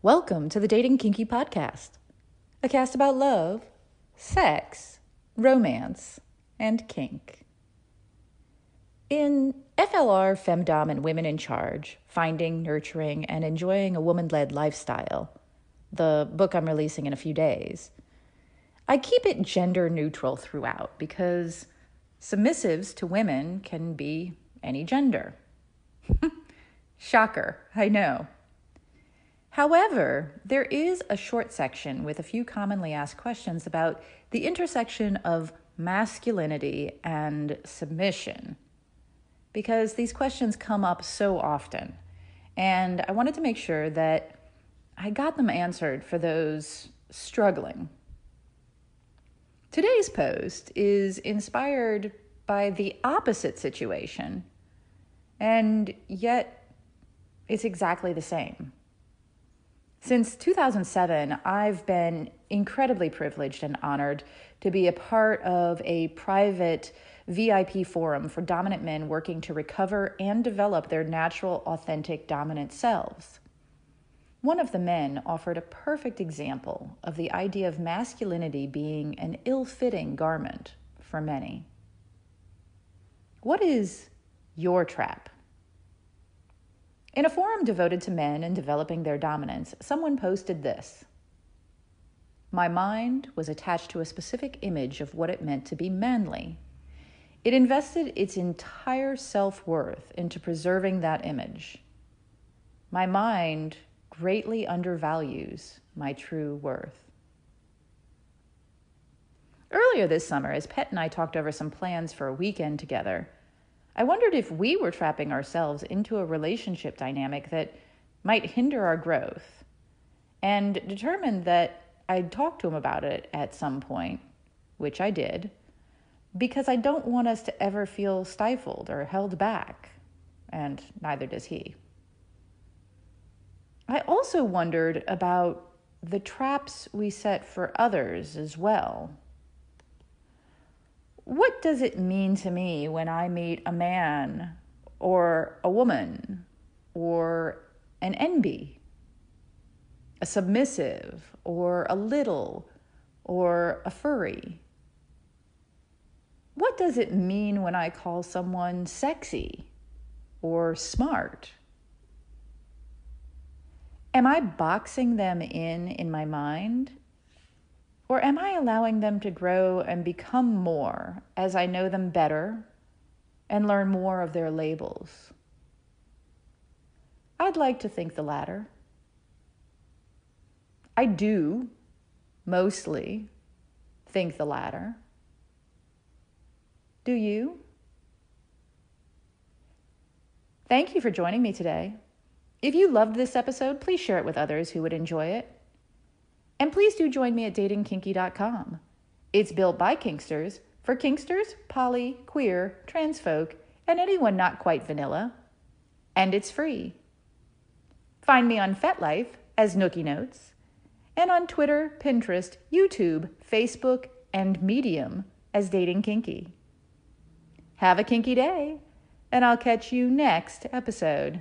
Welcome to the Dating Kinky Podcast, a cast about love, sex, romance, and kink. In FLR Femdom and Women in Charge Finding, Nurturing, and Enjoying a Woman Led Lifestyle, the book I'm releasing in a few days, I keep it gender neutral throughout because submissives to women can be any gender. Shocker, I know. However, there is a short section with a few commonly asked questions about the intersection of masculinity and submission, because these questions come up so often. And I wanted to make sure that I got them answered for those struggling. Today's post is inspired by the opposite situation, and yet it's exactly the same. Since 2007, I've been incredibly privileged and honored to be a part of a private VIP forum for dominant men working to recover and develop their natural, authentic, dominant selves. One of the men offered a perfect example of the idea of masculinity being an ill fitting garment for many. What is your trap? In a forum devoted to men and developing their dominance, someone posted this My mind was attached to a specific image of what it meant to be manly. It invested its entire self worth into preserving that image. My mind greatly undervalues my true worth. Earlier this summer, as Pet and I talked over some plans for a weekend together, I wondered if we were trapping ourselves into a relationship dynamic that might hinder our growth, and determined that I'd talk to him about it at some point, which I did, because I don't want us to ever feel stifled or held back, and neither does he. I also wondered about the traps we set for others as well. What does it mean to me when I meet a man or a woman or an NB, a submissive or a little or a furry? What does it mean when I call someone sexy or smart? Am I boxing them in in my mind or am I allowing them to grow and become more as I know them better and learn more of their labels? I'd like to think the latter. I do mostly think the latter. Do you? Thank you for joining me today. If you loved this episode, please share it with others who would enjoy it. And please do join me at datingkinky.com. It's built by Kinksters for Kinksters, poly, queer, trans folk, and anyone not quite vanilla. And it's free. Find me on FetLife as Nookie Notes, and on Twitter, Pinterest, YouTube, Facebook, and Medium as Dating Kinky. Have a kinky day, and I'll catch you next episode.